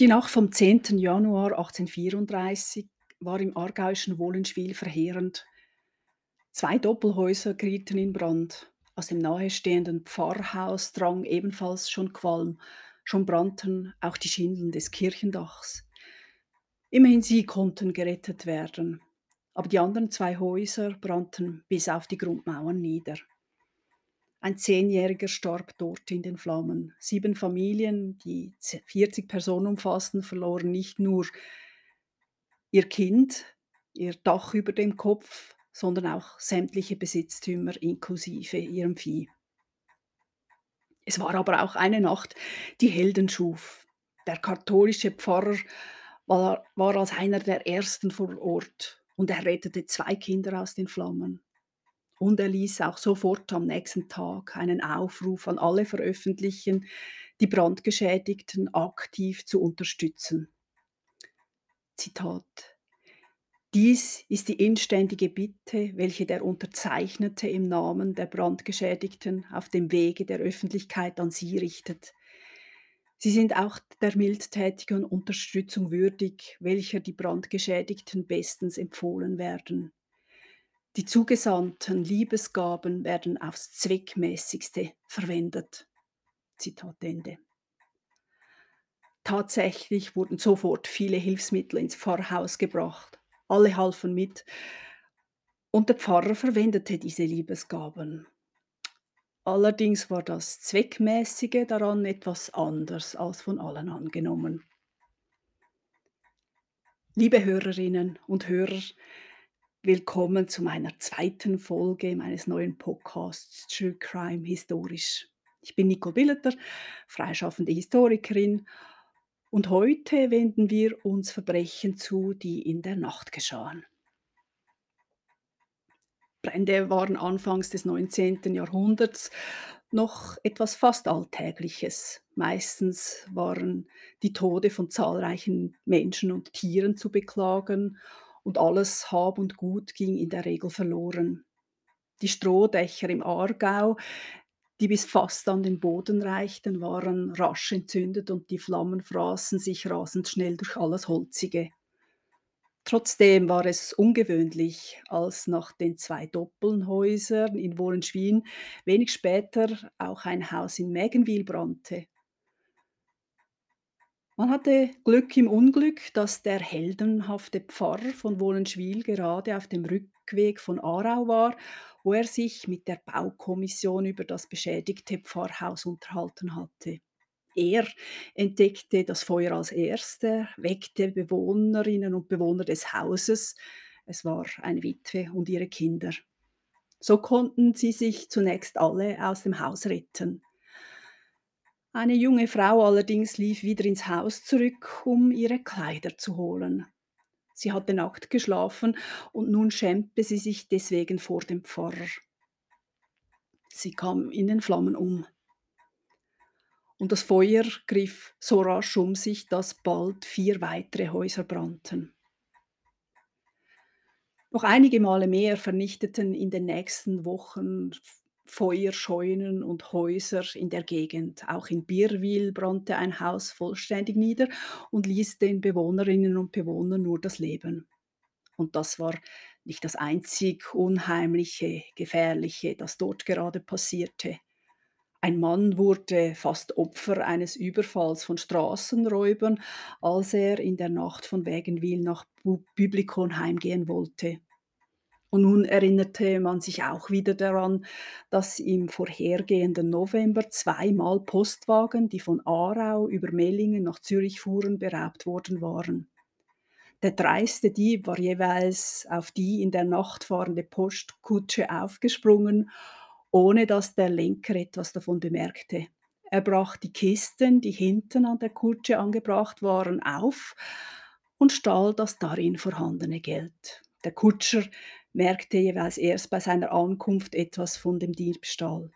Die Nacht vom 10. Januar 1834 war im aargauischen Wohlenschwil verheerend. Zwei Doppelhäuser gerieten in Brand. Aus dem nahestehenden Pfarrhaus drang ebenfalls schon Qualm. Schon brannten auch die Schindeln des Kirchendachs. Immerhin sie konnten gerettet werden. Aber die anderen zwei Häuser brannten bis auf die Grundmauern nieder. Ein Zehnjähriger starb dort in den Flammen. Sieben Familien, die 40 Personen umfassten, verloren nicht nur ihr Kind, ihr Dach über dem Kopf, sondern auch sämtliche Besitztümer inklusive ihrem Vieh. Es war aber auch eine Nacht, die Helden schuf. Der katholische Pfarrer war, war als einer der ersten vor Ort und er rettete zwei Kinder aus den Flammen. Und er ließ auch sofort am nächsten Tag einen Aufruf an alle veröffentlichen, die Brandgeschädigten aktiv zu unterstützen. Zitat. Dies ist die inständige Bitte, welche der Unterzeichnete im Namen der Brandgeschädigten auf dem Wege der Öffentlichkeit an Sie richtet. Sie sind auch der mildtätigen Unterstützung würdig, welcher die Brandgeschädigten bestens empfohlen werden. Die zugesandten Liebesgaben werden aufs Zweckmäßigste verwendet. Zitat Ende. Tatsächlich wurden sofort viele Hilfsmittel ins Pfarrhaus gebracht. Alle halfen mit und der Pfarrer verwendete diese Liebesgaben. Allerdings war das Zweckmäßige daran etwas anders als von allen angenommen. Liebe Hörerinnen und Hörer, Willkommen zu meiner zweiten Folge meines neuen Podcasts True Crime Historisch. Ich bin Nicole Billeter, freischaffende Historikerin und heute wenden wir uns Verbrechen zu, die in der Nacht geschahen. Brände waren anfangs des 19. Jahrhunderts noch etwas fast Alltägliches. Meistens waren die Tode von zahlreichen Menschen und Tieren zu beklagen und alles Hab und Gut ging in der Regel verloren. Die Strohdächer im Aargau, die bis fast an den Boden reichten, waren rasch entzündet und die Flammen fraßen sich rasend schnell durch alles Holzige. Trotzdem war es ungewöhnlich, als nach den zwei Doppelhäusern in Wohlenschwien wenig später auch ein Haus in Mägenwil brannte. Man hatte Glück im Unglück, dass der heldenhafte Pfarrer von Wohlenschwil gerade auf dem Rückweg von Aarau war, wo er sich mit der Baukommission über das beschädigte Pfarrhaus unterhalten hatte. Er entdeckte das Feuer als erster, weckte Bewohnerinnen und Bewohner des Hauses. Es war eine Witwe und ihre Kinder. So konnten sie sich zunächst alle aus dem Haus retten. Eine junge Frau allerdings lief wieder ins Haus zurück, um ihre Kleider zu holen. Sie hatte nackt geschlafen und nun schämte sie sich deswegen vor dem Pfarrer. Sie kam in den Flammen um. Und das Feuer griff so rasch um sich, dass bald vier weitere Häuser brannten. Noch einige Male mehr vernichteten in den nächsten Wochen Feuerscheunen und Häuser in der Gegend. Auch in Birwil brannte ein Haus vollständig nieder und ließ den Bewohnerinnen und Bewohnern nur das Leben. Und das war nicht das einzig Unheimliche, Gefährliche, das dort gerade passierte. Ein Mann wurde fast Opfer eines Überfalls von Straßenräubern, als er in der Nacht von Wägenwil nach Byblikon heimgehen wollte. Und nun erinnerte man sich auch wieder daran, dass im vorhergehenden November zweimal Postwagen, die von Aarau über Mellingen nach Zürich fuhren, beraubt worden waren. Der dreiste Dieb war jeweils auf die in der Nacht fahrende Postkutsche aufgesprungen, ohne dass der Lenker etwas davon bemerkte. Er brach die Kisten, die hinten an der Kutsche angebracht waren, auf und stahl das darin vorhandene Geld. Der Kutscher merkte jeweils erst bei seiner Ankunft etwas von dem Diebstahl.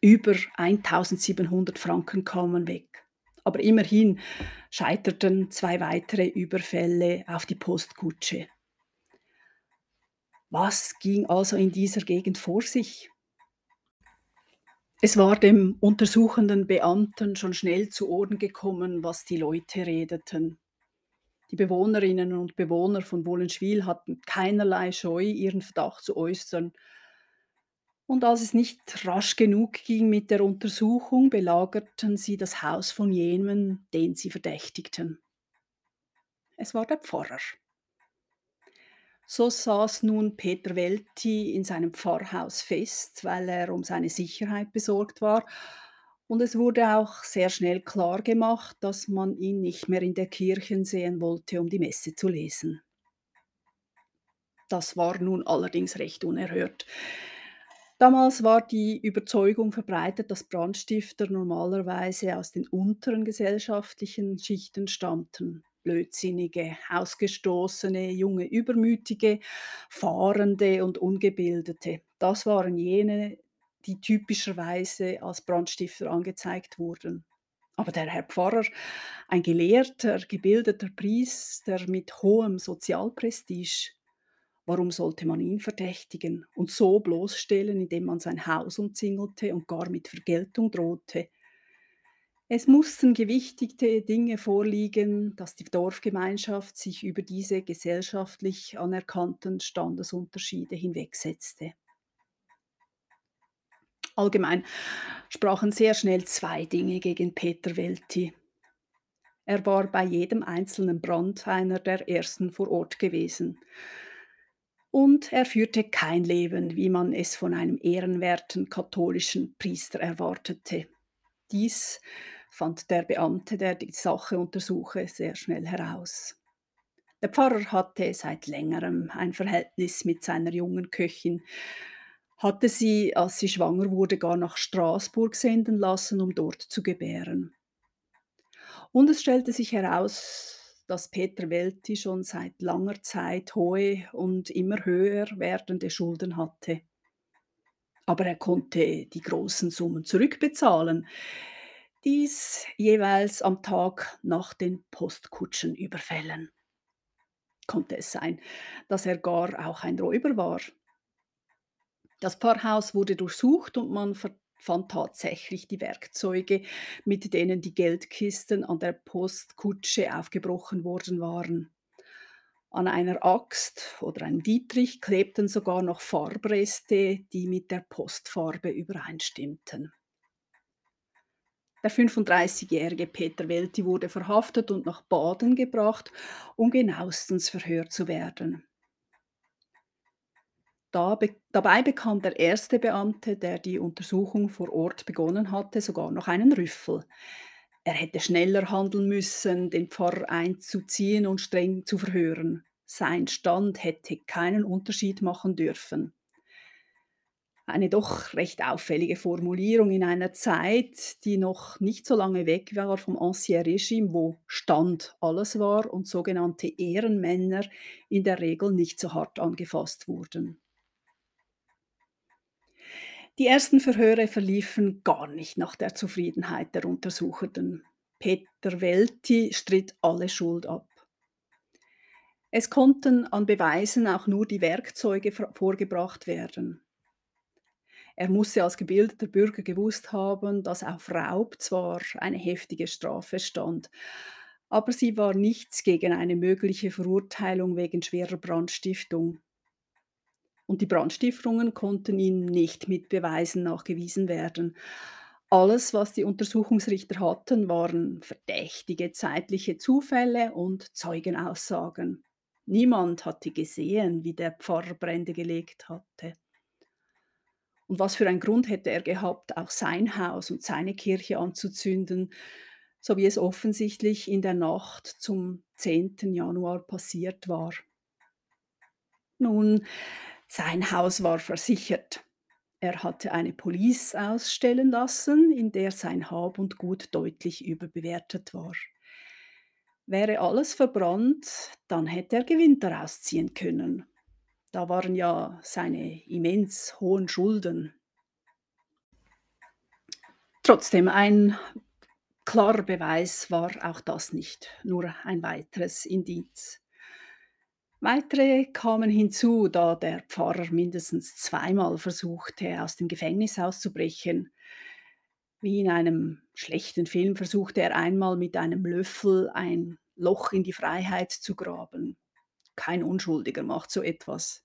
Über 1700 Franken kamen weg. Aber immerhin scheiterten zwei weitere Überfälle auf die Postkutsche. Was ging also in dieser Gegend vor sich? Es war dem untersuchenden Beamten schon schnell zu Ohren gekommen, was die Leute redeten. Die Bewohnerinnen und Bewohner von Wohlenschwil hatten keinerlei Scheu, ihren Verdacht zu äußern. Und als es nicht rasch genug ging mit der Untersuchung, belagerten sie das Haus von jenem, den sie verdächtigten. Es war der Pfarrer. So saß nun Peter Welti in seinem Pfarrhaus fest, weil er um seine Sicherheit besorgt war, und es wurde auch sehr schnell klar gemacht, dass man ihn nicht mehr in der Kirche sehen wollte, um die Messe zu lesen. Das war nun allerdings recht unerhört. Damals war die Überzeugung verbreitet, dass Brandstifter normalerweise aus den unteren gesellschaftlichen Schichten stammten. Blödsinnige, Ausgestoßene, junge Übermütige, Fahrende und Ungebildete. Das waren jene, die typischerweise als Brandstifter angezeigt wurden. Aber der Herr Pfarrer, ein gelehrter, gebildeter Priester mit hohem Sozialprestige, warum sollte man ihn verdächtigen und so bloßstellen, indem man sein Haus umzingelte und gar mit Vergeltung drohte? Es mussten gewichtigte Dinge vorliegen, dass die Dorfgemeinschaft sich über diese gesellschaftlich anerkannten Standesunterschiede hinwegsetzte. Allgemein sprachen sehr schnell zwei Dinge gegen Peter Welti. Er war bei jedem einzelnen Brand einer der ersten vor Ort gewesen. Und er führte kein Leben, wie man es von einem ehrenwerten katholischen Priester erwartete. Dies fand der Beamte, der die Sache untersuche, sehr schnell heraus. Der Pfarrer hatte seit längerem ein Verhältnis mit seiner jungen Köchin, hatte sie, als sie schwanger wurde, gar nach Straßburg senden lassen, um dort zu gebären. Und es stellte sich heraus, dass Peter Welti schon seit langer Zeit hohe und immer höher werdende Schulden hatte. Aber er konnte die großen Summen zurückbezahlen. Dies jeweils am Tag nach den Postkutschenüberfällen. Konnte es sein, dass er gar auch ein Räuber war? Das Pfarrhaus wurde durchsucht und man fand tatsächlich die Werkzeuge, mit denen die Geldkisten an der Postkutsche aufgebrochen worden waren. An einer Axt oder einem Dietrich klebten sogar noch Farbreste, die mit der Postfarbe übereinstimmten. Der 35-jährige Peter Welti wurde verhaftet und nach Baden gebracht, um genauestens verhört zu werden. Da be dabei bekam der erste Beamte, der die Untersuchung vor Ort begonnen hatte, sogar noch einen Rüffel. Er hätte schneller handeln müssen, den Pfarrer einzuziehen und streng zu verhören. Sein Stand hätte keinen Unterschied machen dürfen. Eine doch recht auffällige Formulierung in einer Zeit, die noch nicht so lange weg war vom Ancien Regime, wo Stand alles war und sogenannte Ehrenmänner in der Regel nicht so hart angefasst wurden. Die ersten Verhöre verliefen gar nicht nach der Zufriedenheit der Untersuchenden. Peter Welti stritt alle Schuld ab. Es konnten an Beweisen auch nur die Werkzeuge vorgebracht werden. Er musste als gebildeter Bürger gewusst haben, dass auf Raub zwar eine heftige Strafe stand, aber sie war nichts gegen eine mögliche Verurteilung wegen schwerer Brandstiftung und die Brandstiftungen konnten ihm nicht mit Beweisen nachgewiesen werden. Alles, was die Untersuchungsrichter hatten, waren verdächtige zeitliche Zufälle und Zeugenaussagen. Niemand hatte gesehen, wie der Pfarrer Brände gelegt hatte. Und was für ein Grund hätte er gehabt, auch sein Haus und seine Kirche anzuzünden, so wie es offensichtlich in der Nacht zum 10. Januar passiert war. Nun, sein Haus war versichert. Er hatte eine Police ausstellen lassen, in der sein Hab und Gut deutlich überbewertet war. Wäre alles verbrannt, dann hätte er Gewinn daraus ziehen können. Da waren ja seine immens hohen Schulden. Trotzdem ein klarer Beweis war auch das nicht, nur ein weiteres Indiz. Weitere kamen hinzu, da der Pfarrer mindestens zweimal versuchte, aus dem Gefängnis auszubrechen. Wie in einem schlechten Film versuchte er einmal mit einem Löffel ein Loch in die Freiheit zu graben. Kein Unschuldiger macht so etwas.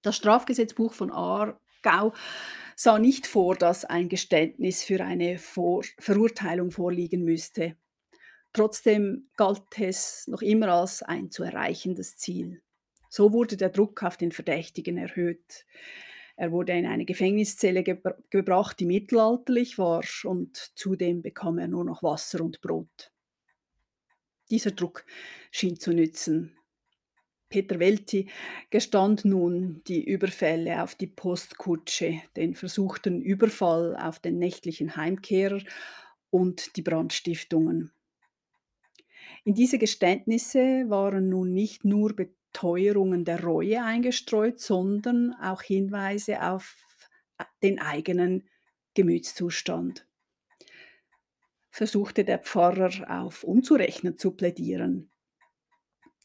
Das Strafgesetzbuch von Aargau sah nicht vor, dass ein Geständnis für eine vor Verurteilung vorliegen müsste. Trotzdem galt es noch immer als ein zu erreichendes Ziel. So wurde der Druck auf den Verdächtigen erhöht. Er wurde in eine Gefängniszelle gebr gebracht, die mittelalterlich war, und zudem bekam er nur noch Wasser und Brot. Dieser Druck schien zu nützen. Peter Welti gestand nun die Überfälle auf die Postkutsche, den versuchten Überfall auf den nächtlichen Heimkehrer und die Brandstiftungen. In diese Geständnisse waren nun nicht nur Beteuerungen der Reue eingestreut, sondern auch Hinweise auf den eigenen Gemütszustand. Versuchte der Pfarrer auf Unzurechnen zu plädieren.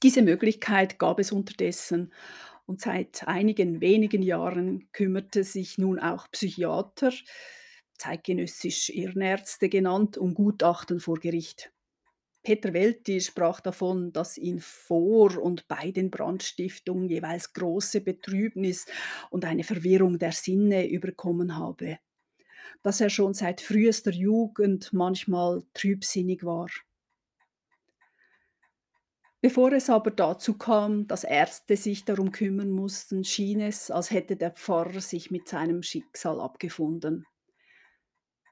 Diese Möglichkeit gab es unterdessen und seit einigen wenigen Jahren kümmerte sich nun auch Psychiater, zeitgenössisch Irrenärzte genannt, um Gutachten vor Gericht. Peter Welti sprach davon, dass ihn vor und bei den Brandstiftungen jeweils große Betrübnis und eine Verwirrung der Sinne überkommen habe, dass er schon seit frühester Jugend manchmal trübsinnig war. Bevor es aber dazu kam, dass Ärzte sich darum kümmern mussten, schien es, als hätte der Pfarrer sich mit seinem Schicksal abgefunden.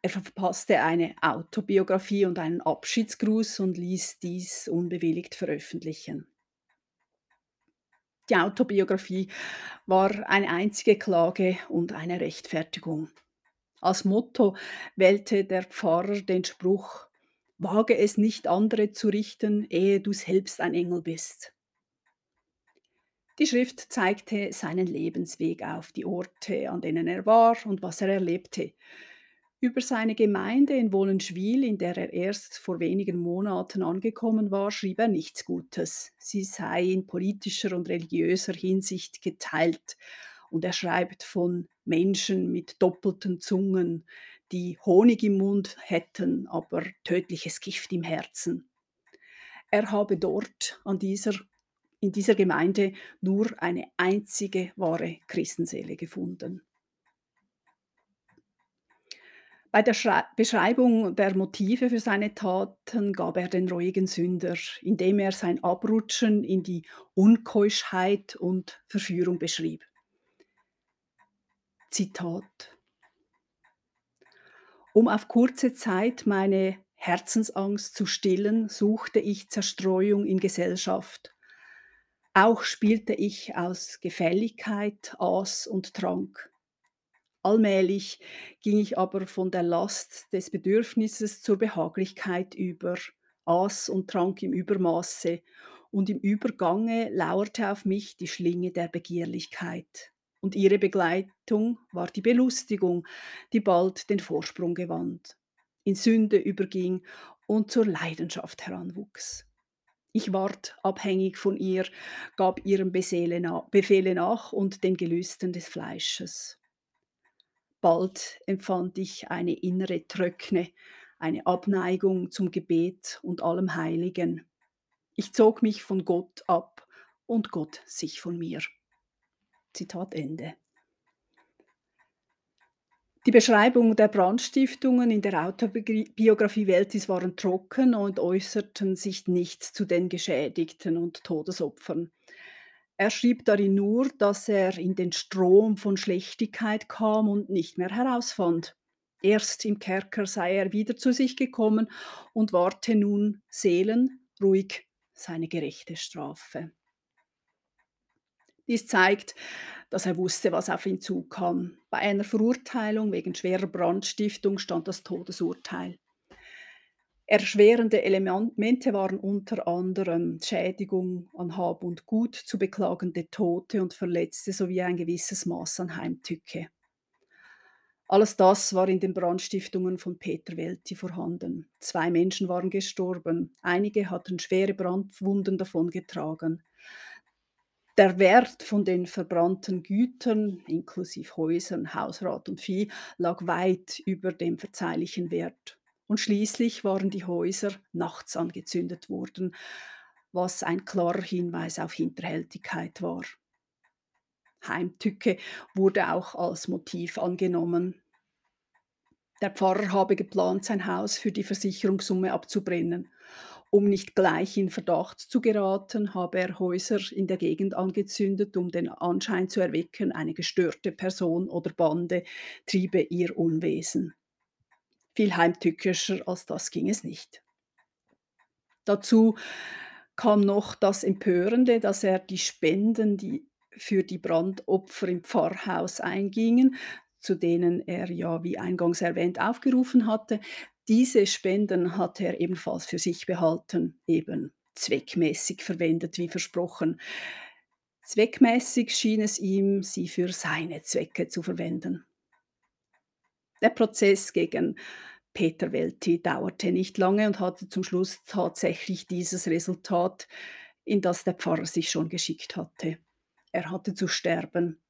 Er verpasste eine Autobiografie und einen Abschiedsgruß und ließ dies unbewilligt veröffentlichen. Die Autobiografie war eine einzige Klage und eine Rechtfertigung. Als Motto wählte der Pfarrer den Spruch Wage es nicht andere zu richten, ehe du selbst ein Engel bist. Die Schrift zeigte seinen Lebensweg auf, die Orte, an denen er war und was er erlebte. Über seine Gemeinde in Wohlenschwil, in der er erst vor wenigen Monaten angekommen war, schrieb er nichts Gutes. Sie sei in politischer und religiöser Hinsicht geteilt. Und er schreibt von Menschen mit doppelten Zungen, die Honig im Mund hätten, aber tödliches Gift im Herzen. Er habe dort an dieser, in dieser Gemeinde nur eine einzige wahre Christenseele gefunden. Bei der Schrei Beschreibung der Motive für seine Taten gab er den ruhigen Sünder, indem er sein Abrutschen in die Unkeuschheit und Verführung beschrieb. Zitat Um auf kurze Zeit meine Herzensangst zu stillen, suchte ich Zerstreuung in Gesellschaft. Auch spielte ich aus Gefälligkeit, Aß und Trank. Allmählich ging ich aber von der Last des Bedürfnisses zur Behaglichkeit über, aß und trank im Übermaße, und im Übergange lauerte auf mich die Schlinge der Begierlichkeit. Und ihre Begleitung war die Belustigung, die bald den Vorsprung gewann, in Sünde überging und zur Leidenschaft heranwuchs. Ich ward abhängig von ihr, gab ihrem Befehle nach und den Gelüsten des Fleisches. Bald empfand ich eine innere Tröckne, eine Abneigung zum Gebet und allem Heiligen. Ich zog mich von Gott ab und Gott sich von mir. Zitat Ende. Die Beschreibung der Brandstiftungen in der Autobiografie Weltis waren trocken und äußerten sich nicht zu den Geschädigten und Todesopfern. Er schrieb darin nur, dass er in den Strom von Schlechtigkeit kam und nicht mehr herausfand. Erst im Kerker sei er wieder zu sich gekommen und warte nun seelenruhig seine gerechte Strafe. Dies zeigt, dass er wusste, was auf ihn zukam. Bei einer Verurteilung wegen schwerer Brandstiftung stand das Todesurteil. Erschwerende Elemente waren unter anderem Schädigung an Hab und Gut, zu beklagende Tote und Verletzte sowie ein gewisses Maß an Heimtücke. Alles das war in den Brandstiftungen von Peter Welti vorhanden. Zwei Menschen waren gestorben, einige hatten schwere Brandwunden davongetragen. Der Wert von den verbrannten Gütern, inklusive Häusern, Hausrat und Vieh, lag weit über dem verzeihlichen Wert. Und schließlich waren die Häuser nachts angezündet worden, was ein klarer Hinweis auf Hinterhältigkeit war. Heimtücke wurde auch als Motiv angenommen. Der Pfarrer habe geplant, sein Haus für die Versicherungssumme abzubrennen. Um nicht gleich in Verdacht zu geraten, habe er Häuser in der Gegend angezündet, um den Anschein zu erwecken, eine gestörte Person oder Bande triebe ihr Unwesen. Viel heimtückischer als das ging es nicht. Dazu kam noch das Empörende, dass er die Spenden, die für die Brandopfer im Pfarrhaus eingingen, zu denen er ja, wie eingangs erwähnt, aufgerufen hatte, diese Spenden hat er ebenfalls für sich behalten, eben zweckmäßig verwendet, wie versprochen. Zweckmäßig schien es ihm, sie für seine Zwecke zu verwenden. Der Prozess gegen Peter Welti dauerte nicht lange und hatte zum Schluss tatsächlich dieses Resultat, in das der Pfarrer sich schon geschickt hatte. Er hatte zu sterben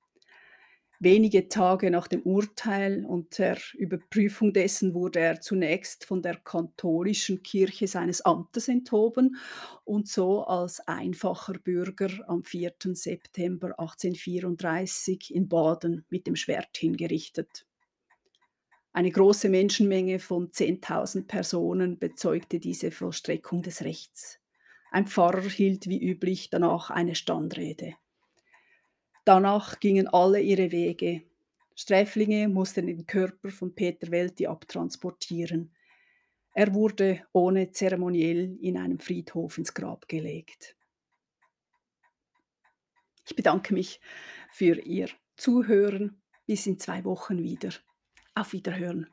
wenige Tage nach dem Urteil und der Überprüfung dessen wurde er zunächst von der katholischen Kirche seines Amtes enthoben und so als einfacher Bürger am 4. September 1834 in Baden mit dem Schwert hingerichtet. Eine große Menschenmenge von 10.000 Personen bezeugte diese Vollstreckung des Rechts. Ein Pfarrer hielt wie üblich danach eine Standrede. Danach gingen alle ihre Wege. Sträflinge mussten den Körper von Peter Welti abtransportieren. Er wurde ohne zeremoniell in einem Friedhof ins Grab gelegt. Ich bedanke mich für Ihr Zuhören. Bis in zwei Wochen wieder. Auf Wiederhören.